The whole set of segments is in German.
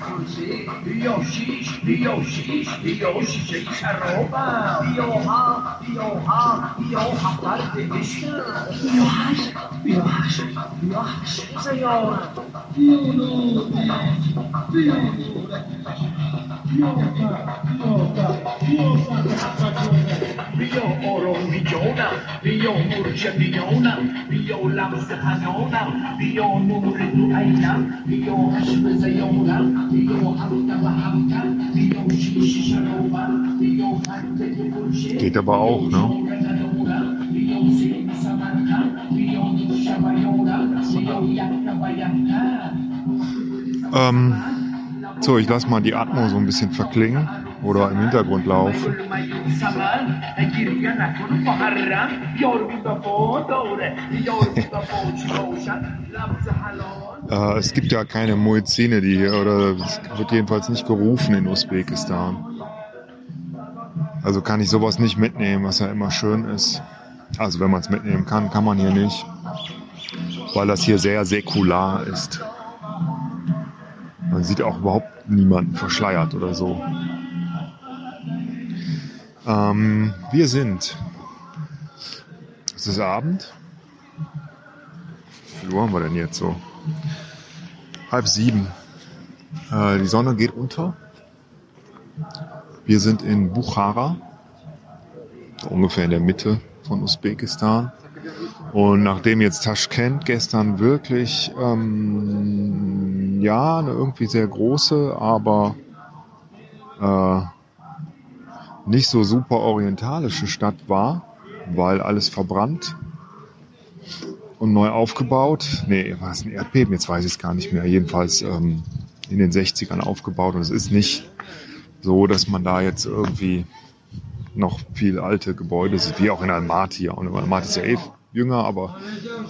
Kansi, Yoshi, Yoshi, Yoshi, Sharoba, Yoha, Yoha, Yoha, Party Vishnu, Yohash, Yohash, Yohash, Senhor, Yono, Yono, Yoka, Yoka, Yoka, Oro Mijona, Rio Murcia Biona, Rio Lamsa Hanona, Rio Nuri Aina, Rio Hashmi Sayona, Bayona, Rio Yakta Bayanta. Ähm, so, ich lasse mal die Atmo so ein bisschen verklingen oder im Hintergrund laufen. Äh, es gibt ja keine Muezzine, die hier, oder es wird jedenfalls nicht gerufen in Usbekistan. Also kann ich sowas nicht mitnehmen, was ja immer schön ist. Also wenn man es mitnehmen kann, kann man hier nicht. Weil das hier sehr säkular ist. Man sieht auch überhaupt niemanden verschleiert oder so. Ähm, wir sind. Es ist Abend. Wie viel Uhr haben wir denn jetzt so? Halb sieben. Äh, die Sonne geht unter. Wir sind in Bukhara, ungefähr in der Mitte von Usbekistan. Und nachdem jetzt Taschkent gestern wirklich, ähm, ja, eine irgendwie sehr große, aber äh, nicht so super orientalische Stadt war, weil alles verbrannt und neu aufgebaut. Nee, war es ein Erdbeben? Jetzt weiß ich es gar nicht mehr. Jedenfalls ähm, in den 60ern aufgebaut. Und es ist nicht so, dass man da jetzt irgendwie noch viel alte Gebäude sieht, wie auch in Almaty. Und Almaty ist ja eh jünger, aber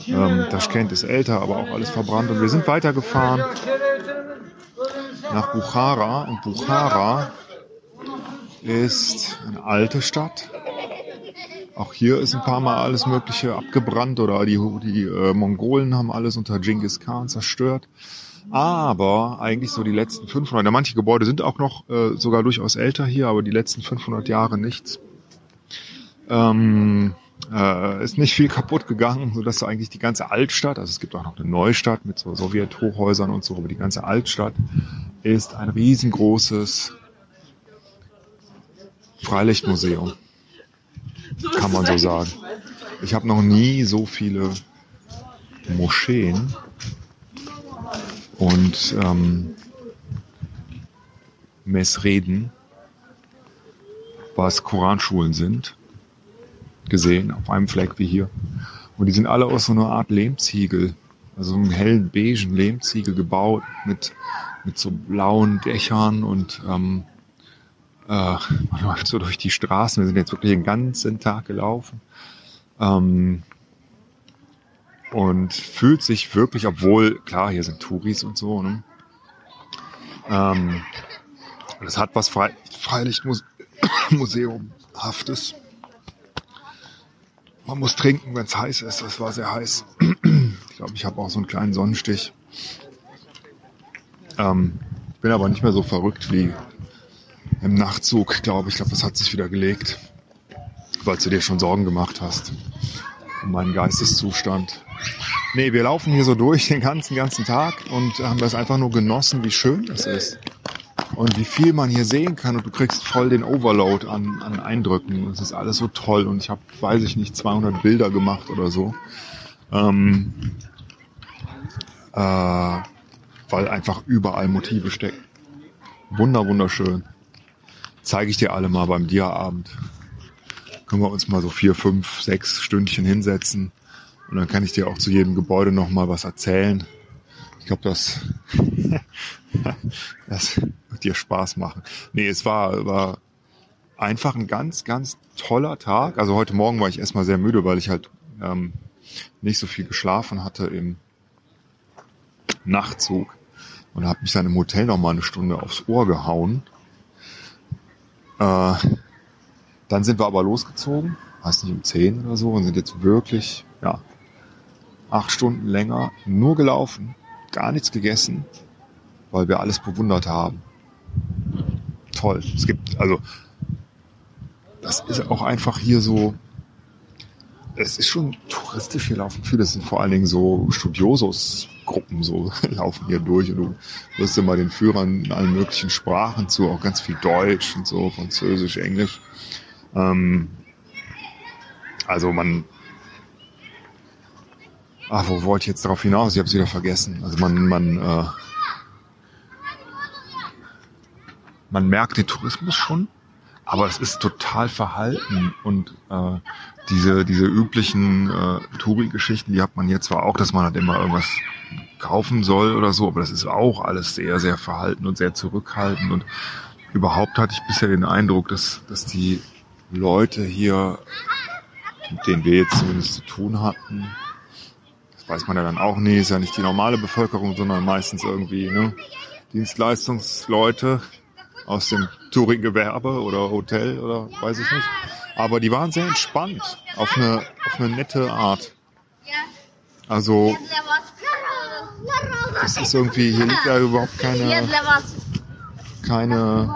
ähm, Taschkent ist älter, aber auch alles verbrannt. Und wir sind weitergefahren nach Bukhara. Und Bukhara ist eine alte Stadt. Auch hier ist ein paar Mal alles Mögliche abgebrannt oder die, die äh, Mongolen haben alles unter Genghis Khan zerstört. Aber eigentlich so die letzten 500, ja, manche Gebäude sind auch noch äh, sogar durchaus älter hier, aber die letzten 500 Jahre nichts. Ähm, äh, ist nicht viel kaputt gegangen, so dass eigentlich die ganze Altstadt, also es gibt auch noch eine Neustadt mit so Sowjet-Hochhäusern und so, aber die ganze Altstadt ist ein riesengroßes Freilichtmuseum, kann man so sagen. Ich habe noch nie so viele Moscheen und ähm, Messreden, was Koranschulen sind, gesehen, auf einem Fleck wie hier. Und die sind alle aus so einer Art Lehmziegel, also einem hellen beigen Lehmziegel gebaut mit, mit so blauen Dächern und ähm, äh, man läuft so durch die Straßen. Wir sind jetzt wirklich den ganzen Tag gelaufen. Ähm, und fühlt sich wirklich, obwohl, klar, hier sind Touris und so, ne? Ähm, das hat was Fre Freilichtmuseumhaftes. Man muss trinken, wenn es heiß ist. Es war sehr heiß. Ich glaube, ich habe auch so einen kleinen Sonnenstich. Ähm, ich bin aber nicht mehr so verrückt wie im Nachtzug, glaube ich. Glaube, das hat sich wieder gelegt, weil du dir schon Sorgen gemacht hast um meinen Geisteszustand. Nee, wir laufen hier so durch den ganzen, ganzen Tag und haben das einfach nur genossen, wie schön es ist. Und wie viel man hier sehen kann und du kriegst voll den Overload an, an Eindrücken. Es ist alles so toll und ich habe, weiß ich nicht, 200 Bilder gemacht oder so. Ähm, äh, weil einfach überall Motive stecken. Wunder, wunderschön. Zeige ich dir alle mal beim Dia-Abend. Können wir uns mal so vier, fünf, sechs Stündchen hinsetzen und dann kann ich dir auch zu jedem Gebäude noch mal was erzählen. Ich glaube, das, das wird dir Spaß machen. Nee, es war, war einfach ein ganz, ganz toller Tag. Also heute Morgen war ich erstmal sehr müde, weil ich halt ähm, nicht so viel geschlafen hatte im Nachtzug und habe mich dann im Hotel noch mal eine Stunde aufs Ohr gehauen. Äh, dann sind wir aber losgezogen, weiß nicht, um zehn oder so und sind jetzt wirklich, ja, acht Stunden länger nur gelaufen, gar nichts gegessen weil wir alles bewundert haben. Toll. Es gibt, also, das ist auch einfach hier so, es ist schon touristisch, hier laufen viele, sind vor allen Dingen so Studiosus-Gruppen, so laufen hier durch und du wirst immer den Führern in allen möglichen Sprachen zu, auch ganz viel Deutsch und so, Französisch, Englisch. Ähm, also man, ah, wo wollte ich jetzt darauf hinaus? Ich habe es wieder vergessen. Also man, man, äh, man merkt den Tourismus schon, aber es ist total verhalten und äh, diese, diese üblichen äh, Touri-Geschichten, die hat man jetzt zwar auch, dass man halt immer irgendwas kaufen soll oder so, aber das ist auch alles sehr, sehr verhalten und sehr zurückhaltend und überhaupt hatte ich bisher den Eindruck, dass, dass die Leute hier, mit denen wir jetzt zumindest zu tun hatten, das weiß man ja dann auch nie, ist ja nicht die normale Bevölkerung, sondern meistens irgendwie ne, Dienstleistungsleute aus dem Touring-Gewerbe oder Hotel oder weiß ich nicht. Aber die waren sehr entspannt, auf eine, auf eine nette Art. Also, das ist irgendwie, hier liegt ja überhaupt keine, keine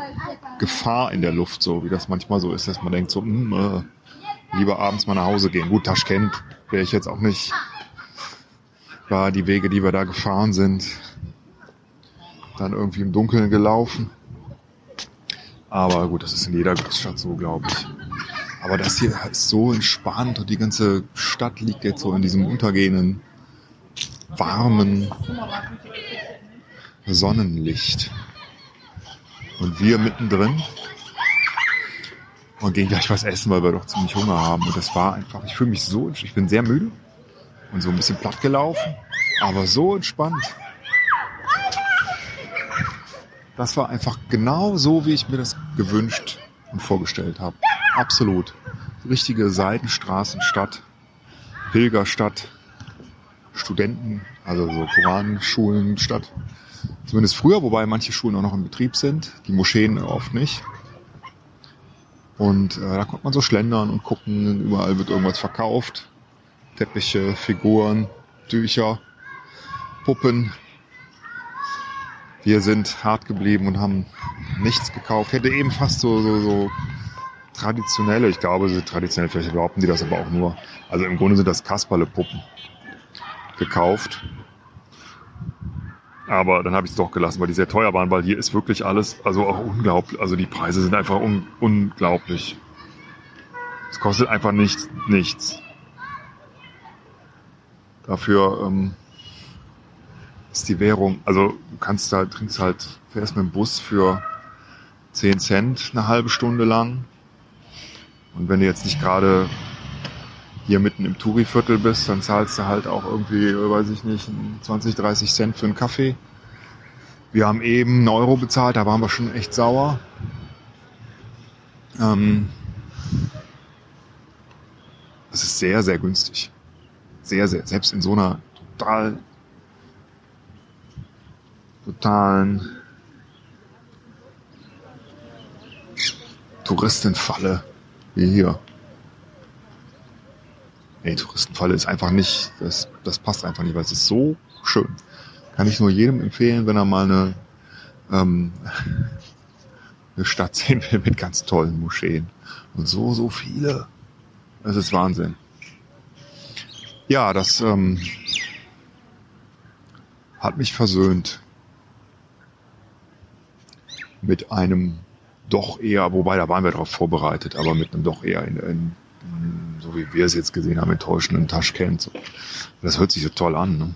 Gefahr in der Luft, so wie das manchmal so ist, dass man denkt so, hm, äh, lieber abends mal nach Hause gehen. Gut, Taschkent wäre ich jetzt auch nicht, war die Wege, die wir da gefahren sind, dann irgendwie im Dunkeln gelaufen. Aber gut, das ist in jeder Großstadt so, glaube ich. Aber das hier ist so entspannt und die ganze Stadt liegt jetzt so in diesem untergehenden, warmen Sonnenlicht. Und wir mittendrin und gehen gleich was essen, weil wir doch ziemlich Hunger haben. Und das war einfach, ich fühle mich so, ich bin sehr müde und so ein bisschen platt gelaufen, aber so entspannt. Das war einfach genau so, wie ich mir das gewünscht und vorgestellt habe. Absolut. Richtige Seitenstraßenstadt, Pilgerstadt, Studenten, also so Koranschulenstadt. Zumindest früher, wobei manche Schulen auch noch in Betrieb sind, die Moscheen oft nicht. Und äh, da kommt man so schlendern und gucken, überall wird irgendwas verkauft. Teppiche, Figuren, Tücher, Puppen, wir sind hart geblieben und haben nichts gekauft. Hätte eben fast so, so, so traditionelle, ich glaube, traditionell, vielleicht behaupten die das aber auch nur. Also im Grunde sind das Kasperle-Puppen gekauft. Aber dann habe ich es doch gelassen, weil die sehr teuer waren, weil hier ist wirklich alles, also auch unglaublich, also die Preise sind einfach un unglaublich. Es kostet einfach nichts, nichts. Dafür ähm, ist die Währung, also du kannst halt, trinkst halt, fährst mit dem Bus für 10 Cent eine halbe Stunde lang. Und wenn du jetzt nicht gerade hier mitten im Touri-Viertel bist, dann zahlst du halt auch irgendwie, weiß ich nicht, 20, 30 Cent für einen Kaffee. Wir haben eben einen Euro bezahlt, da waren wir schon echt sauer. Ähm, das ist sehr, sehr günstig. Sehr, sehr, selbst in so einer total totalen Touristenfalle wie hier. Nee, Touristenfalle ist einfach nicht, das, das passt einfach nicht, weil es ist so schön. Kann ich nur jedem empfehlen, wenn er mal eine, ähm, eine Stadt sehen will mit ganz tollen Moscheen. Und so, so viele. Das ist Wahnsinn. Ja, das ähm, hat mich versöhnt mit einem doch eher, wobei da waren wir darauf vorbereitet, aber mit einem doch eher in, in, so wie wir es jetzt gesehen haben, enttäuschenden Taschkent. So. Das hört sich so toll an. Ne?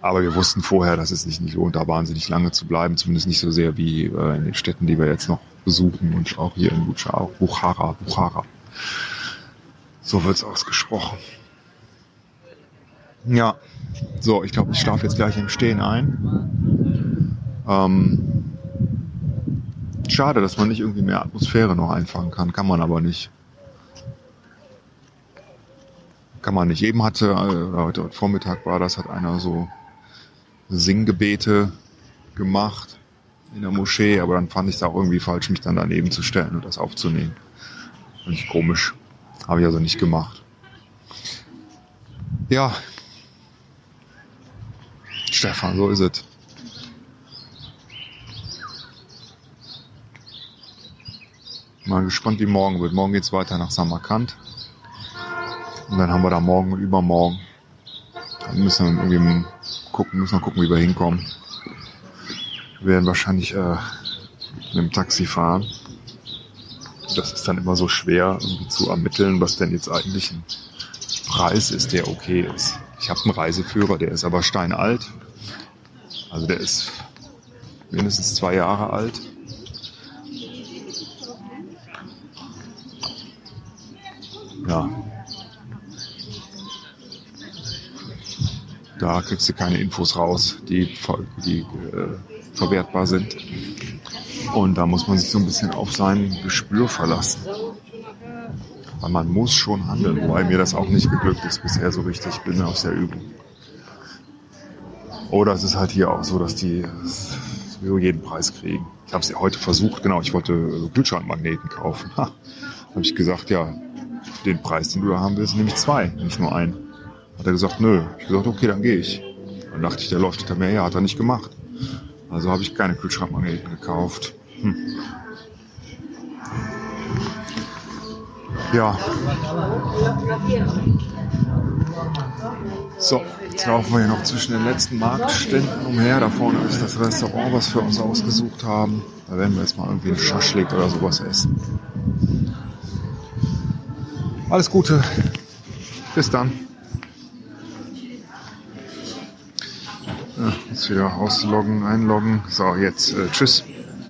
Aber wir wussten vorher, dass es sich nicht lohnt, da wahnsinnig lange zu bleiben, zumindest nicht so sehr wie äh, in den Städten, die wir jetzt noch besuchen und auch hier in Buchara, Buchara. Buchara. So wird's ausgesprochen. Ja, so, ich glaube, ich schlafe jetzt gleich im Stehen ein. Ähm, Schade, dass man nicht irgendwie mehr Atmosphäre noch einfangen kann. Kann man aber nicht kann man nicht. Eben hatte, äh, heute Vormittag war das, hat einer so Singgebete gemacht in der Moschee, aber dann fand ich es auch irgendwie falsch, mich dann daneben zu stellen und das aufzunehmen. Fand ich komisch. Habe ich also nicht gemacht. Ja. Stefan, so ist es. Mal gespannt, wie morgen wird. Morgen geht es weiter nach Samarkand. Und dann haben wir da morgen und übermorgen. Dann müssen wir irgendwie gucken, müssen wir gucken, wie wir hinkommen. Wir werden wahrscheinlich äh, mit dem Taxi fahren. Das ist dann immer so schwer, irgendwie zu ermitteln, was denn jetzt eigentlich ein Preis ist, der okay ist. Ich habe einen Reiseführer, der ist aber steinalt. Also der ist mindestens zwei Jahre alt. Ja. Da kriegst du keine Infos raus, die, die äh, verwertbar sind. Und da muss man sich so ein bisschen auf sein Gespür verlassen. Weil man muss schon handeln, wobei mir das auch nicht geglückt ist bisher so richtig. Ich bin aus der Übung. Oder es ist halt hier auch so, dass die sowieso jeden Preis kriegen. Ich habe es ja heute versucht, genau, ich wollte Kühlschrankmagneten kaufen. Ha, habe ich gesagt, ja, den Preis, den du da haben willst, nehme ich zwei, nicht nur einen. Hat er gesagt, nö. Ich gesagt, okay, dann gehe ich. Dann dachte ich, der läuft hinter mir her, hat er nicht gemacht. Also habe ich keine Kühlschrankmagneten gekauft. Hm. Ja. So, jetzt laufen wir hier noch zwischen den letzten Marktständen umher. Da vorne ist das Restaurant, was wir uns ausgesucht haben. Da werden wir jetzt mal irgendwie einen Schaschlik oder sowas essen. Alles Gute. Bis dann. Jetzt wieder ausloggen, einloggen. So, jetzt äh, tschüss.